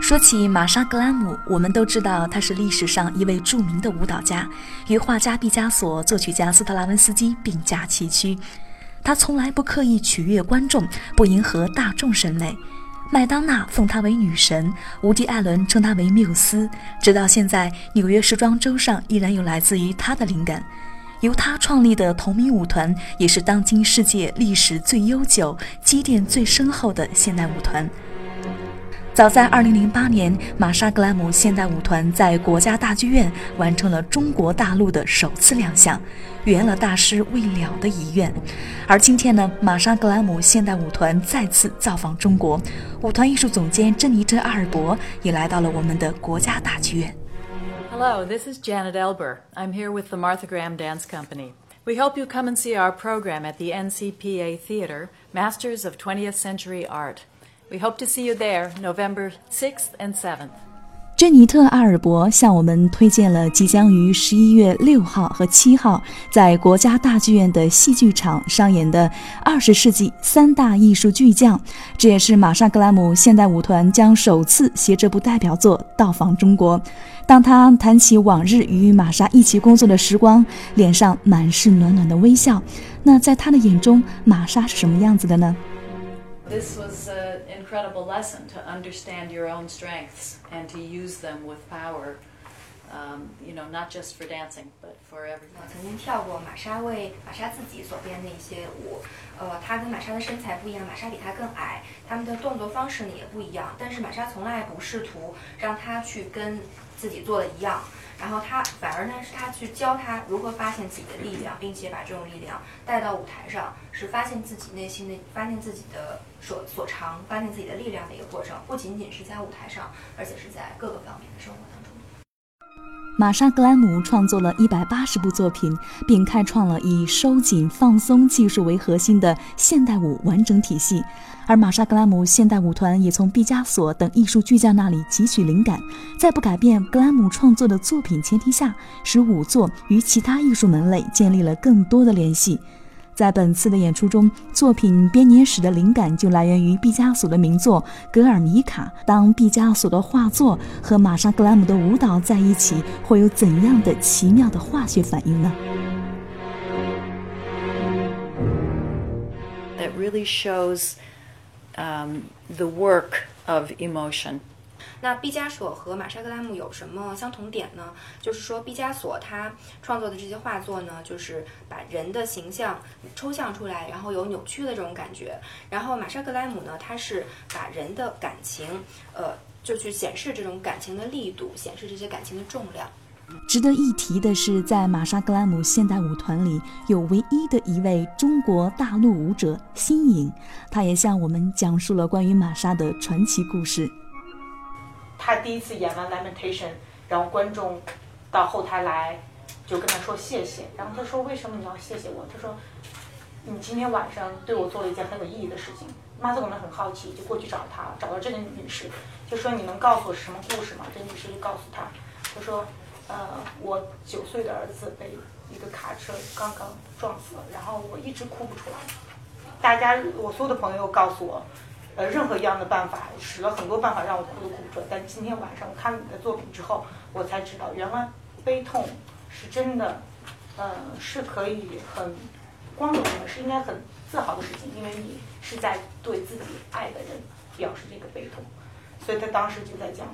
说起玛莎·格兰姆，我们都知道她是历史上一位著名的舞蹈家，与画家毕加索、作曲家斯特拉文斯基并驾齐驱。她从来不刻意取悦观众，不迎合大众审美。麦当娜奉她为女神，无迪·艾伦称她为缪斯。直到现在，纽约时装周上依然有来自于她的灵感。由她创立的同名舞团，也是当今世界历史最悠久、积淀最深厚的现代舞团。早在2008年，玛莎·格兰姆现代舞团在国家大剧院完成了中国大陆的首次亮相，圆了大师未了的遗愿。而今天呢，玛莎·格兰姆现代舞团再次造访中国，舞团艺术总监珍妮特·阿尔伯也来到了我们的国家大剧院。Hello, this is Janet Elber. I'm here with the Martha Graham Dance Company. We hope you come and see our program at the NCPA Theater, Masters of 20th Century Art. We hope to see you there November 6th and 7th. 珍妮特·阿尔伯向我们推荐了即将于十一月六号和七号在国家大剧院的戏剧场上演的二十世纪三大艺术巨匠。这也是玛莎·格兰姆现代舞团将首次携这部代表作到访中国。当他谈起往日与玛莎一起工作的时光，脸上满是暖暖的微笑。那在他的眼中，玛莎是什么样子的呢？This was an incredible lesson to understand your own strengths and to use them with power. Um, you know, not just for dancing, but for everything. 曾经跳过玛莎为玛莎自己所编的一些舞，呃，她跟玛莎的身材不一样，玛莎比她更矮，他们的动作方式呢也不一样。但是玛莎从来不试图让她去跟自己做的一样。然后他反而呢，是他去教他如何发现自己的力量，并且把这种力量带到舞台上，是发现自己内心的、发现自己的所所长、发现自己的力量的一个过程。不仅仅是在舞台上，而且是在各个方面的生活当中。玛莎·格莱姆创作了一百八十部作品，并开创了以收紧放松技术为核心的现代舞完整体系。而玛莎·格莱姆现代舞团也从毕加索等艺术巨匠那里汲取灵感，在不改变格莱姆创作的作品前提下，使舞作与其他艺术门类建立了更多的联系。在本次的演出中，作品编年史的灵感就来源于毕加索的名作《格尔尼卡》。当毕加索的画作和玛莎·格兰姆的舞蹈在一起，会有怎样的奇妙的化学反应呢？That really shows um, the work of emotion. 那毕加索和玛莎·格拉姆有什么相同点呢？就是说，毕加索他创作的这些画作呢，就是把人的形象抽象出来，然后有扭曲的这种感觉。然后玛莎·格拉姆呢，他是把人的感情，呃，就去显示这种感情的力度，显示这些感情的重量。值得一提的是，在玛莎·格兰姆现代舞团里，有唯一的一位中国大陆舞者新颖，他也向我们讲述了关于玛莎的传奇故事。他第一次演完《Lamentation》，然后观众到后台来就跟他说谢谢，然后他说为什么你要谢谢我？他说你今天晚上对我做了一件很有意义的事情。妈祖可能很好奇，就过去找他，找到这个女士，就说你能告诉我是什么故事吗？这女士就告诉他，他说呃我九岁的儿子被一个卡车刚刚撞死了，然后我一直哭不出来。大家我所有的朋友告诉我。呃，任何一样的办法，使了很多办法让我哭都哭不出来。但今天晚上我看了你的作品之后，我才知道，原来悲痛是真的，呃，是可以很光荣的，是应该很自豪的事情，因为你是在对自己爱的人表示这个悲痛。所以他当时就在讲，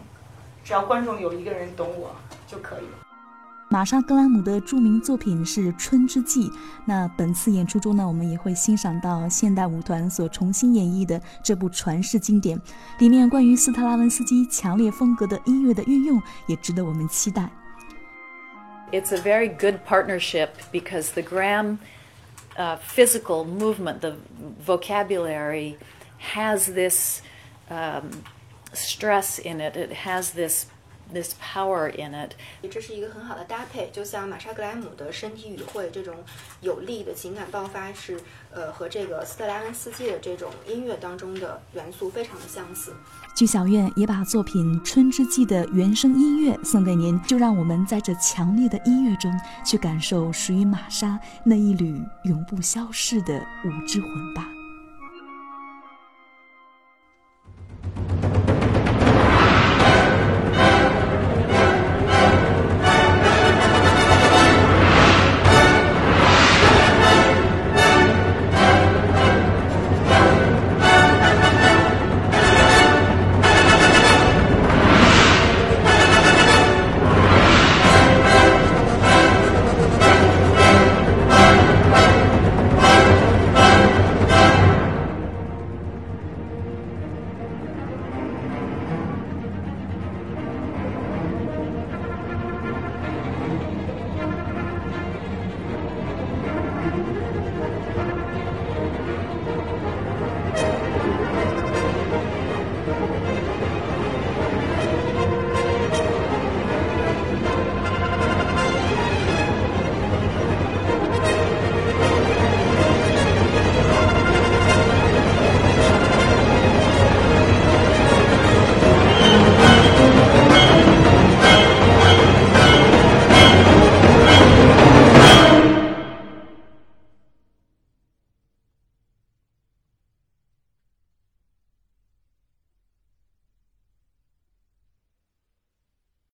只要观众有一个人懂我就可以了。玛莎·格兰姆的着名作品是《春之祭》。那本次演出中呢，我们也会欣赏到现代舞团所重新演绎的这部传世经典。里面关于斯特拉文斯基强烈风格的音乐的运用，也值得我们期待。It's a very good partnership because the Graham uh, physical movement, the vocabulary, has this um, stress in it. It has this this power in it，这是一个很好的搭配，就像玛莎格莱姆的身体语汇这种有力的情感爆发是，呃，和这个斯特拉文斯基的这种音乐当中的元素非常的相似。剧小院也把作品《春之祭》的原声音乐送给您，就让我们在这强烈的音乐中去感受属于玛莎那一缕永不消逝的舞之魂吧。